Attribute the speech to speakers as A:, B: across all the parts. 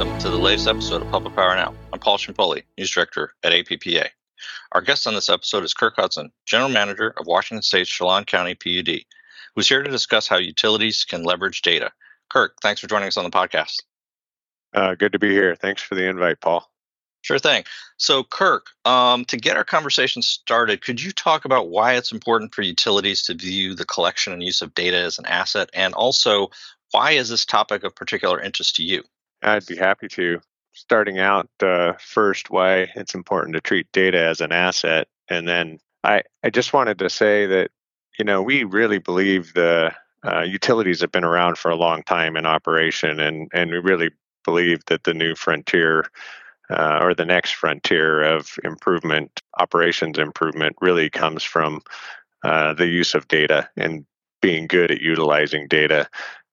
A: welcome to the latest episode of Public Power Now. I'm Paul Ciampoli, News Director at APPA. Our guest on this episode is Kirk Hudson, General Manager of Washington State's Chelan County PUD, who's here to discuss how utilities can leverage data. Kirk, thanks for joining us on the podcast.
B: Uh, good to be here. Thanks for the invite, Paul.
A: Sure thing. So, Kirk, um, to get our conversation started, could you talk about why it's important for utilities to view the collection and use of data as an asset, and also why is this topic of particular interest to you?
B: I'd be happy to. Starting out uh, first, why it's important to treat data as an asset, and then I, I just wanted to say that you know we really believe the uh, utilities have been around for a long time in operation, and and we really believe that the new frontier uh, or the next frontier of improvement, operations improvement, really comes from uh, the use of data and being good at utilizing data.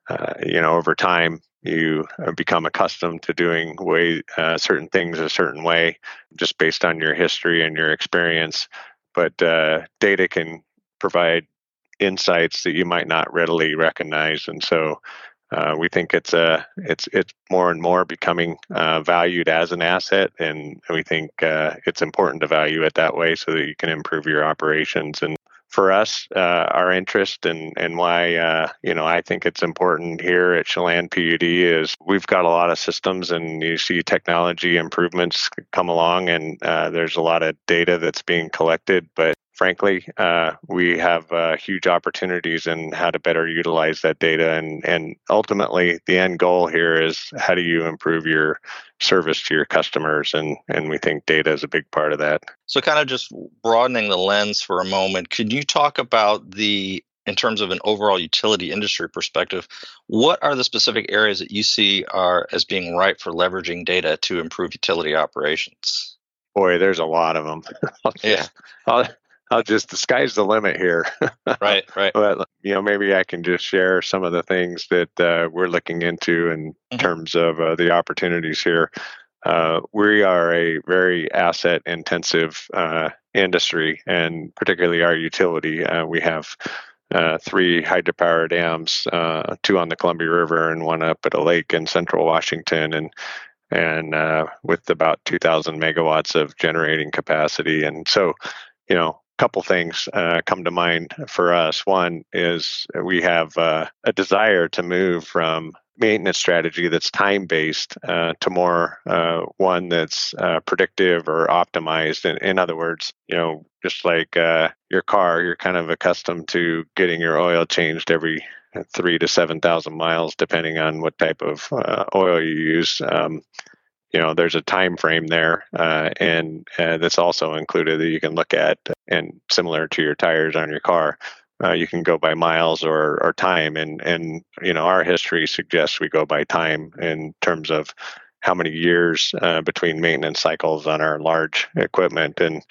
B: Uh, you know, over time, you become accustomed to doing way uh, certain things a certain way, just based on your history and your experience. But uh, data can provide insights that you might not readily recognize, and so uh, we think it's a it's it's more and more becoming uh, valued as an asset, and we think uh, it's important to value it that way so that you can improve your operations. And for us, uh, our interest and and why uh, you know I think it's important here at Chelan PUD is we've got a lot of systems, and you see technology improvements come along, and uh, there's a lot of data that's being collected, but frankly, uh, we have uh, huge opportunities in how to better utilize that data. And, and ultimately, the end goal here is how do you improve your service to your customers? And, and we think data is a big part of that.
A: So, kind of just broadening the lens for a moment, could you talk about the in terms of an overall utility industry perspective, what are the specific areas that you see are as being ripe for leveraging data to improve utility operations?
B: Boy, there's a lot of them.
A: yeah.
B: I'll, I'll just the sky's the limit here.
A: right, right.
B: But you know, maybe I can just share some of the things that uh, we're looking into in mm-hmm. terms of uh, the opportunities here. Uh, we are a very asset intensive uh, industry, and particularly our utility. Uh, we have uh, three hydropower dams, two on the Columbia River and one up at a lake in central Washington, and and with about 2,000 megawatts of generating capacity. And so, you know, couple things uh, come to mind for us. One is we have uh, a desire to move from maintenance strategy that's time based uh, to more uh, one that's uh, predictive or optimized. In, in, other words, you know, just like uh, your car, you're kind of accustomed to getting your oil changed every three to seven thousand miles, depending on what type of oil you use. Um, you know there's a time frame there uh, and uh, that's also included that you can look at and similar to your tires on your car uh, you can go by miles or, or time and and you know our history suggests we go by time in terms of how many years uh, between maintenance cycles on our large equipment and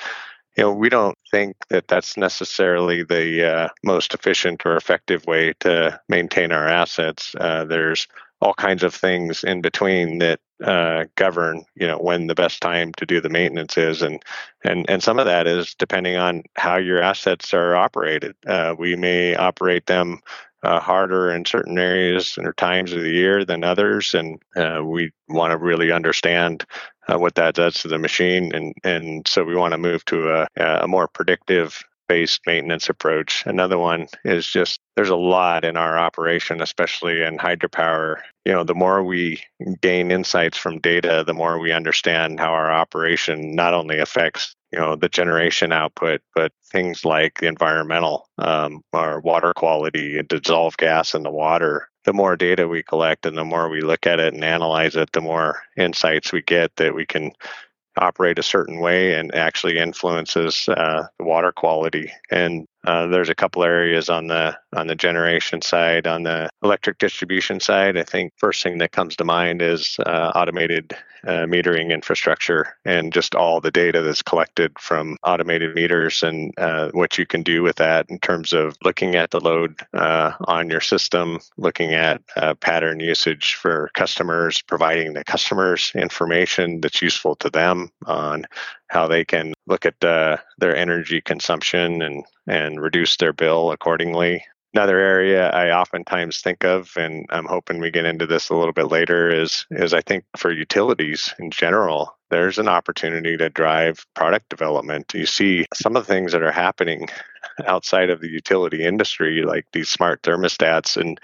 B: you know we don't think that that's necessarily the uh, most efficient or effective way to maintain our assets. Uh, there's all kinds of things in between that uh, govern you know when the best time to do the maintenance is. And and and some of that is depending on how your assets are operated. Uh, we may operate them uh, harder in certain areas or times of the year than others. And uh, we want to really understand uh, what that does to the machine. And and so we want to move to a, a more predictive based maintenance approach. Another one is just there's a lot in our operation, especially in hydropower. You know, the more we gain insights from data, the more we understand how our operation not only affects you know the generation output, but things like the environmental, um, our water quality, dissolved gas in the water. The more data we collect and the more we look at it and analyze it, the more insights we get that we can operate a certain way and actually influences uh, the water quality. And uh, there's a couple areas on the on the generation side, on the electric distribution side. I think first thing that comes to mind is uh, automated uh, metering infrastructure and just all the data that's collected from automated meters and uh, what you can do with that in terms of looking at the load uh, on your system, looking at uh, pattern usage for customers, providing the customers information that's useful to them on how they can look at uh, their energy consumption and and reduce their bill accordingly Another area I oftentimes think of, and I'm hoping we get into this a little bit later, is is I think for utilities in general, there's an opportunity to drive product development. You see some of the things that are happening outside of the utility industry, like these smart thermostats, and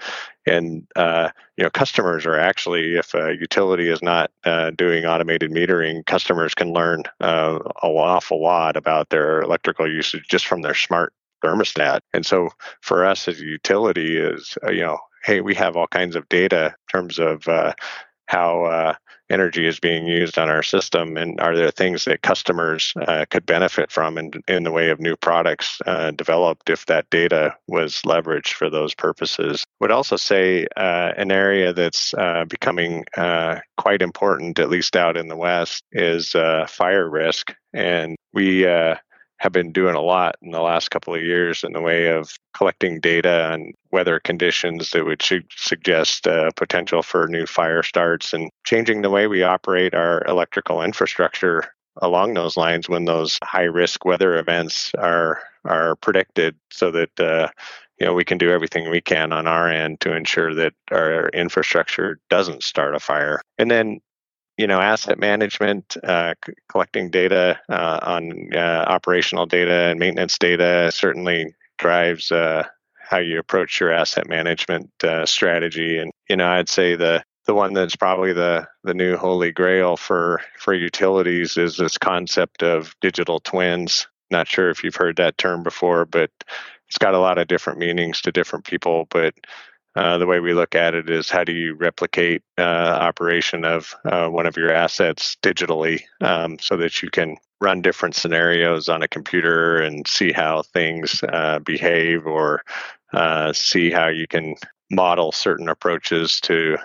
B: and uh, you know customers are actually, if a utility is not uh, doing automated metering, customers can learn uh, an awful lot about their electrical usage just from their smart thermostat. And so for us as a utility is, uh, you know, hey, we have all kinds of data in terms of uh, how uh, energy is being used on our system and are there things that customers uh, could benefit from in, in the way of new products uh, developed if that data was leveraged for those purposes would also say uh, an area that's becoming quite important at least out in the west is fire risk and we have been doing a lot in the last couple of years in the way of collecting data on weather conditions that would suggest uh, potential for new fire starts and changing the way we operate our electrical infrastructure along those lines when those high risk weather events are are predicted so that uh, you know we can do everything we can on our end to ensure that our infrastructure doesn't start a fire. And then you know asset management uh, c- collecting data uh, on uh, operational data and maintenance data certainly drives uh, how you approach your asset management uh, strategy. And you know i'd say the the one that's probably the the new holy grail for for utilities is this concept of digital twins. Not sure if you've heard that term before but it's got a lot of different meanings to different people but uh, the way we look at it is how do you replicate uh, operation of uh, one of your assets digitally um, so that you can run different scenarios on a computer and see how things uh, behave or uh, see how you can model certain approaches to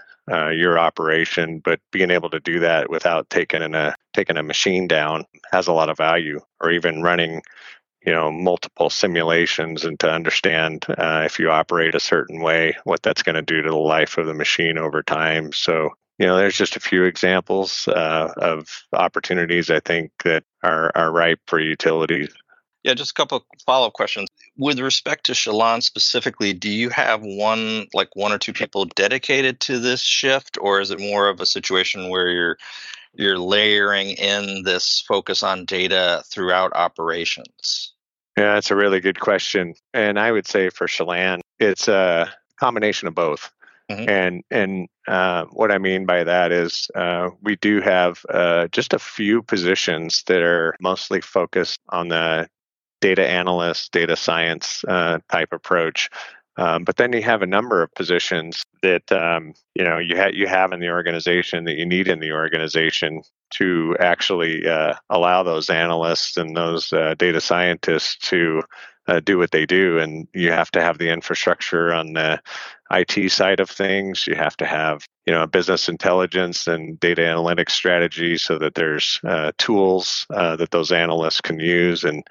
B: your operation, but being able to do that without taking a taking a machine down has a lot of value. Or even running you know multiple simulations and to understand uh, if you operate a certain way what that's going to do to the life of the machine over time. So you know there's just a few examples uh, of opportunities i think that are, are ripe for utilities.
A: Yeah just a couple follow-up questions. With respect to Chelan specifically do you have one like one or two people dedicated to this shift or is it more of a situation where you're you're layering in this focus on data throughout operations?
B: Yeah, that's a really good question. And I would say for Chelan, it's a combination of both. Mm-hmm. And and uh, what I mean by that is uh, we do have uh, just a few positions that are mostly focused on the data analyst, data science uh, type approach. Um, but then you have a number of positions that um, you know you ha- you have in the organization that you need in the organization to actually uh, allow those analysts and those uh, data scientists to uh, do what they do. And you have to have the infrastructure on the IT side of things. You have to have you know business intelligence and data analytics strategy so that there's uh, tools uh, that those analysts can use and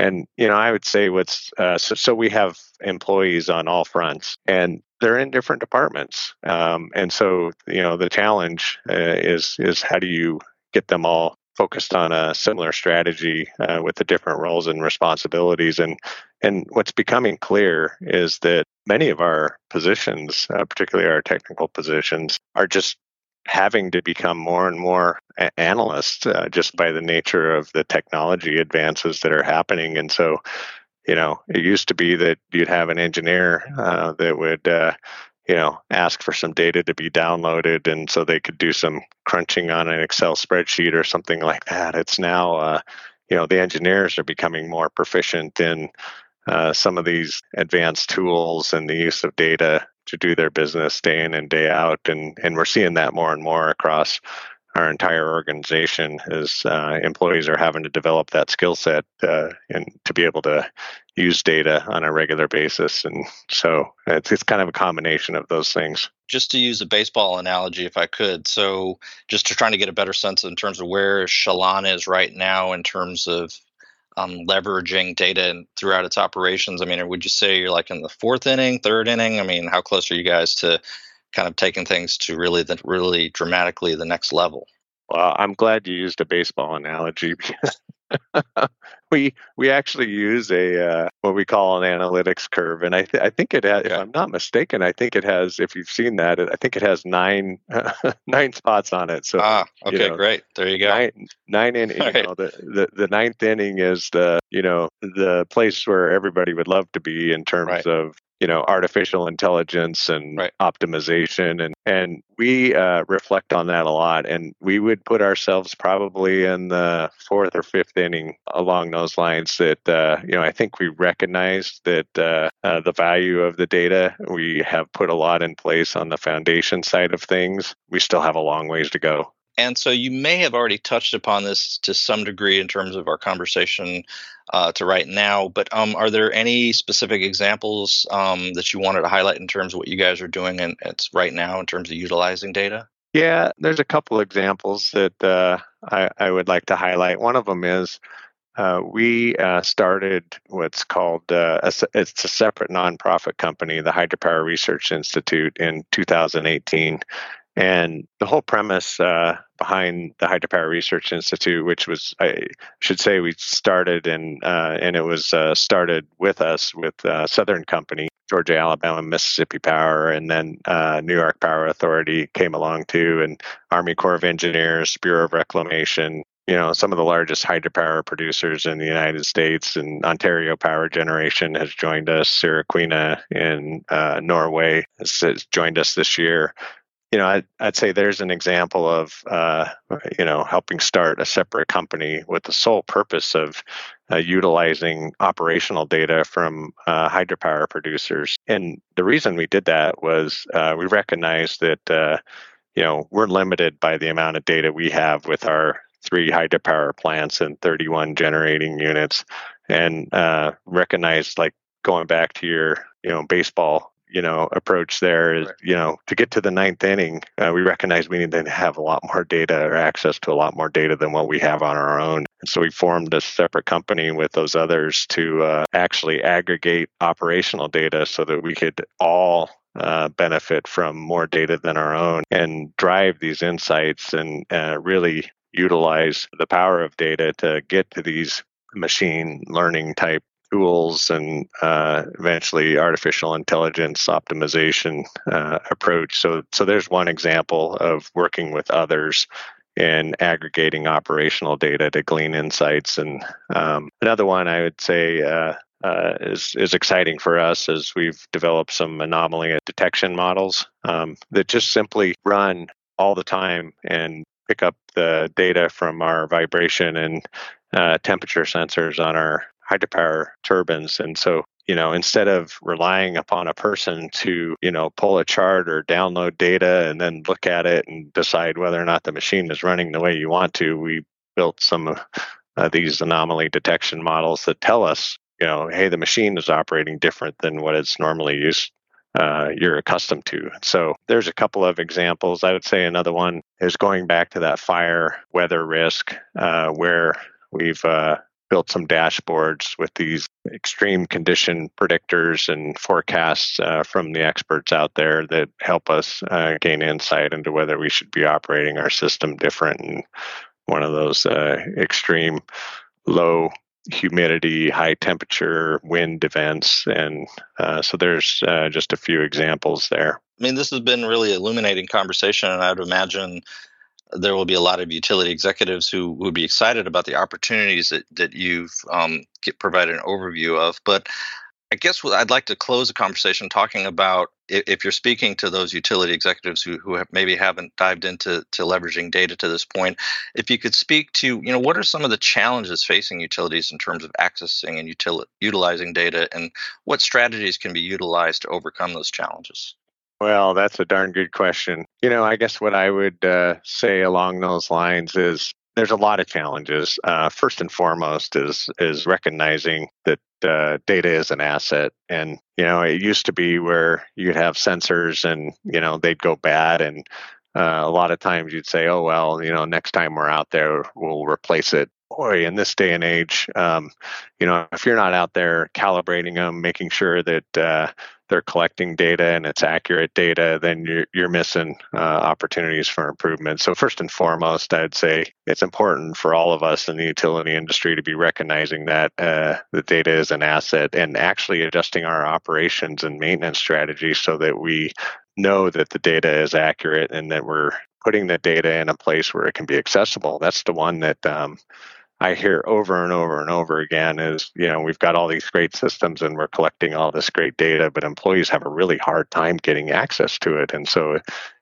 B: and you know, I would say what's uh, so, so we have employees on all fronts, and they're in different departments. Um, and so you know, the challenge uh, is is how do you get them all focused on a similar strategy uh, with the different roles and responsibilities and and what's becoming clear is that many of our positions uh, particularly our technical positions are just having to become more and more analysts uh, just by the nature of the technology advances that are happening. And so, you know, it used to be that you'd have an engineer uh, that would, uh, you know, ask for some data to be downloaded, and so they could do some crunching on an Excel spreadsheet or something like that. It's now, uh, you know, the engineers are becoming more proficient in uh, some of these advanced tools and the use of data to do their business day in and day out. And, and we're seeing that more and more across our entire organization as uh, employees are having to develop that skill set uh, and to be able to use data on a regular basis. And so it's, it's kind of a combination of those things.
A: Just to use a baseball analogy, if I could. So just to trying to get a better sense in terms of where Chelan is right now in terms of um, leveraging data throughout its operations? I mean, would you say you're like in the fourth inning, third inning? I mean, how close are you guys to kind of taking things to really, the, really dramatically the next level?
B: Well, I'm glad you used a baseball analogy because we we actually use a uh, what we call an analytics curve, and I th- I think it has, if I'm not mistaken, I think it has. If you've seen that, I think it has nine nine spots on it. So
A: ah, okay, you know, great. There you go.
B: Nine, nine inning. You right. know, the, the the ninth inning is the you know the place where everybody would love to be in terms right. of you know artificial intelligence and right. optimization and and we uh, reflect on that a lot and we would put ourselves probably in the fourth or fifth inning along those lines that uh, you know i think we recognize that uh, uh the value of the data. We have put a lot in place on the foundation side of things. We still have a long ways to go
A: and so you may have already touched upon this to some degree in terms of our conversation uh, to right now, but um, are there any specific examples um, that you wanted to highlight in terms of what you guys are doing and it's right now in terms of utilizing data?
B: Yeah, there's a couple examples that uh, I, I, would like to highlight. One of them is uh, we uh, started what's called uh, a, it's a separate nonprofit company, the Hydropower Research Institute, in 2018, and the whole premise uh, behind the Hydropower Research Institute, which was, I should say, we started and uh, and it was uh, started with us with uh, Southern Company, Georgia, Alabama, Mississippi Power, and then uh, New York Power Authority came along too, and Army Corps of Engineers, Bureau of Reclamation, you know some of the largest hydropower producers in the United States, and Ontario Power Generation has joined us. Sira-Kvina in uh, Norway has, has, joined us this year you know, I'd, I'd say there's an example of, uh, you know, helping start a separate company with the sole purpose of uh, utilizing operational data from uh, hydropower producers. And the reason we did that was uh, we recognized that, uh, you know, we're limited by the amount of data we have with our three hydropower plants and 31 generating units, and uh, recognized like going back to your, you know, baseball you know approach there is right. you know to get to the ninth inning uh, we recognize we need to have a lot more data or access to a lot more data than what we have on our own and so we formed a separate company with those others to uh, actually aggregate operational data so that we could all uh, benefit from more data than our own and drive these insights and uh, really utilize the power of data to get to these machine learning type tools and uh, eventually artificial intelligence optimization uh, approach. So, so there's one example of working with others in aggregating operational data to glean insights. And um, another one I would say uh, uh, is is exciting for us as we've developed some anomaly detection models um, that just simply run all the time and pick up the data from our vibration and uh, temperature sensors on our hydropower turbines. And so, you know, instead of relying upon a person to, you know, pull a chart or download data and then look at it and decide whether or not the machine is running the way you want to, we built some of uh, these anomaly detection models that tell us, you know, hey, the machine is operating different than what it's normally used uh, you're accustomed to. So there's a couple of examples. I would say another one is going back to that fire weather risk, uh, where we've uh, built some dashboards with these extreme condition predictors and forecasts uh, from the experts out there that help us uh, gain insight into whether we should be operating our system different in one of those uh, extreme low humidity, high temperature, wind events. And uh, so there's uh, just a few examples there.
A: I mean, this has been really illuminating conversation, and I'd imagine there will be a lot of utility executives who would be excited about the opportunities that, that you've um, get, provided an overview of. But I guess I'd like to close the conversation talking about if, if you're speaking to those utility executives who, who have maybe haven't dived into to leveraging data to this point, if you could speak to, you know, what are some of the challenges facing utilities in terms of accessing and util- utilizing data and what strategies can be utilized to overcome those challenges?
B: Well, that's a darn good question. You know, I guess what I would uh, say along those lines is there's a lot of challenges. Uh, first and foremost is is recognizing that uh, data is an asset, and you know it used to be where you'd have sensors and you know they'd go bad, and uh, a lot of times you'd say, oh well, you know next time we're out there we'll replace it boy, in this day and age, um, you know, if you're not out there calibrating them, making sure that uh, they're collecting data and it's accurate data, then you're, you're missing uh, opportunities for improvement. So, first and foremost, I'd say it's important for all of us in the utility industry to be recognizing that uh, the data is an asset and actually adjusting our operations and maintenance strategy so that we know that the data is accurate and that we're putting the data in a place where it can be accessible. That's the one that um, I hear over and over and over again is, you know, we've got all these great systems and we're collecting all this great data, but employees have a really hard time getting access to it. And so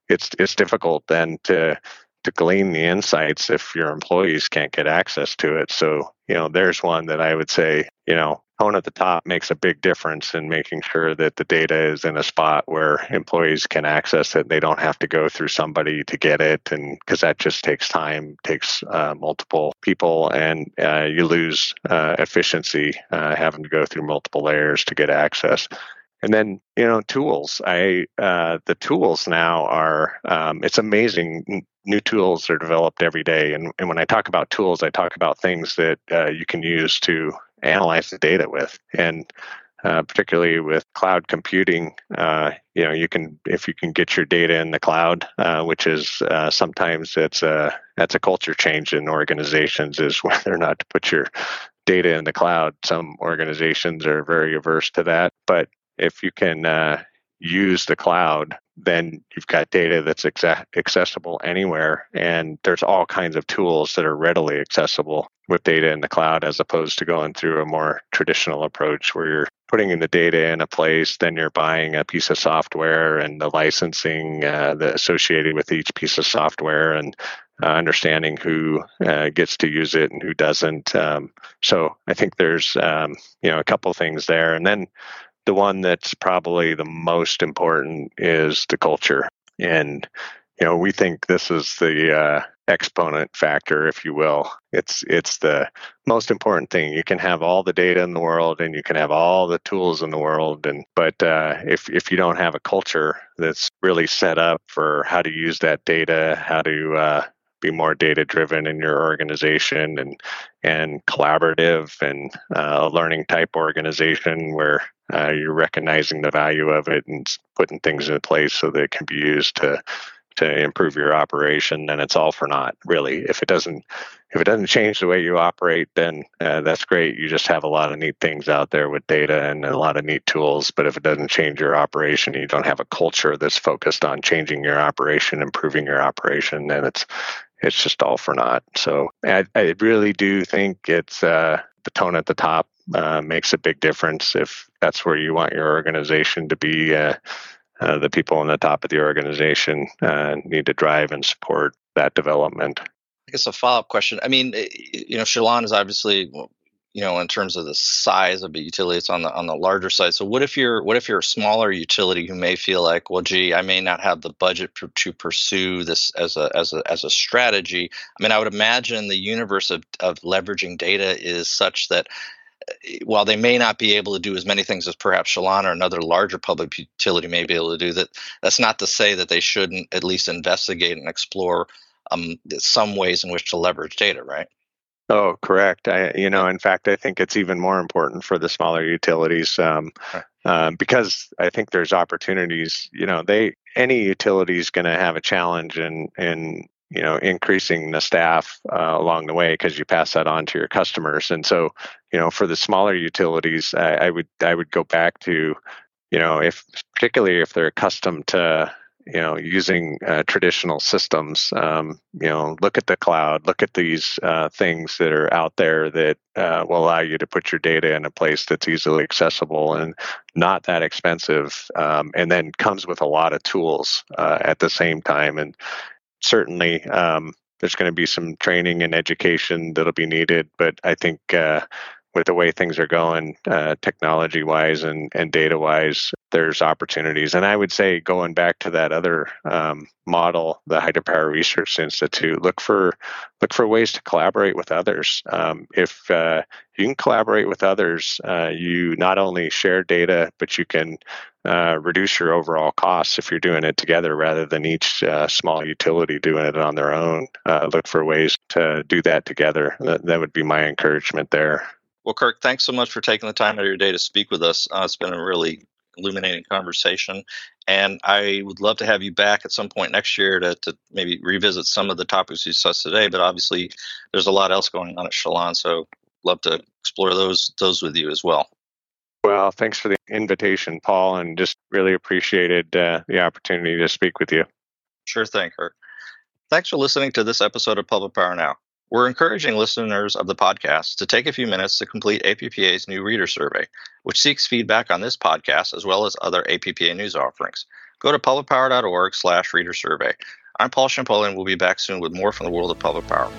B: it's it's difficult then to to glean the insights if your employees can't get access to it. So, you know, there's one that I would say, you know, tone at the top makes a big difference in making sure that the data is in a spot where employees can access it. They don't have to go through somebody to get it, and because that just takes time, takes uh, multiple people, and uh, you lose uh, efficiency uh, having to go through multiple layers to get access. And then you know tools. I uh, the tools now are um, it's amazing. New tools are developed every day, and, and when I talk about tools, I talk about things that uh, you can use to analyze the data with. And uh, particularly with cloud computing, uh, you know, you can if you can get your data in the cloud, uh, which is uh, sometimes it's a that's a culture change in organizations is whether or not to put your data in the cloud. Some organizations are very averse to that, but if you can uh, use the cloud, then you've got data that's exa- accessible anywhere. And there's all kinds of tools that are readily accessible with data in the cloud as opposed to going through a more traditional approach where you're putting in the data in a place, then you're buying a piece of software and the licensing uh, associated with each piece of software and uh, understanding who uh, gets to use it and who doesn't. Um, so I think there's um, you know a couple things there, and then the one that's probably the most important is the culture. And, you know, we think this is the uh, exponent factor, if you will. It's it's the most important thing. You can have all the data in the world, and you can have all the tools in the world, and but uh, if if you don't have a culture that's really set up for how to use that data, how to uh, be more data driven in your organization and and collaborative and uh, a learning type organization where uh, you're recognizing the value of it and putting things in place so that it can be used to to improve your operation then it's all for naught really. If it doesn't if it doesn't change the way you operate then uh, that's great. You just have a lot of neat things out there with data and a lot of neat tools but if it doesn't change your operation you don't have a culture that's focused on changing your operation improving your operation then it's it's just all for naught. So I, I really do think it's uh, the tone at the top uh, makes a big difference if that's where you want your organization to be. Uh, uh the people on the top of the organization uh, need to drive and support that development.
A: I guess a follow up question. I mean, eh, you know, Chelan is obviously you know in terms of the size of the utility it's on the on the larger side so what if you're what if you're a smaller utility who may feel like well gee i may not have the budget to, to pursue this as a as a as a strategy i mean i would imagine the universe of, of leveraging data is such that while they may not be able to do as many things as perhaps Chelan or another larger public utility may be able to do, that that's not to say that they shouldn't at least investigate and explore um, some ways in which to leverage data, right?
B: Oh, correct. I, you know, in fact, I think it's even more important for the smaller utilities um, uh, because I think there's opportunities. You know, they any utility is going to have a challenge in in you know increasing the staff uh, along the way because you pass that on to your customers. And so, you know, for the smaller utilities, I, I would I would go back to you know if particularly if they're accustomed to you know using uh, traditional systems um, you know look at the cloud look at these uh, things that are out there that uh, will allow you to put your data in a place that's easily accessible and not that expensive um, and then comes with a lot of tools uh, at the same time and certainly um, there's going to be some training and education that'll be needed but i think uh, with the way things are going, uh, technology wise and, and data wise, there's opportunities. And I would say, going back to that other um, model, the Hydropower Research Institute, look for look for ways to collaborate with others. Um, if uh, you can collaborate with others, uh, you not only share data, but you can uh, reduce your overall costs if you're doing it together rather than each uh, small utility doing it on their own. Uh, look for ways to do that together. That, that would be my encouragement there.
A: Well, Kirk, thanks so much for taking the time out of your day to speak with us. Uh, it's been a really illuminating conversation. And I would love to have you back at some point next year to, to maybe revisit some of the topics we discussed today. But obviously, there's a lot else going on at Chelan, so love to explore those those with you as well.
B: Well, thanks for the invitation, Paul, and just really appreciated uh, the opportunity to speak with you.
A: Sure thing, Kirk. Thanks for listening to this episode of Public Power Now. We're encouraging listeners of the podcast to take a few minutes to complete APPA's new reader survey, which seeks feedback on this podcast as well as other APPA news offerings. Go to publicpower.org slash reader survey. I'm Paul Ciampoli. We'll be back soon with more from the world of public power.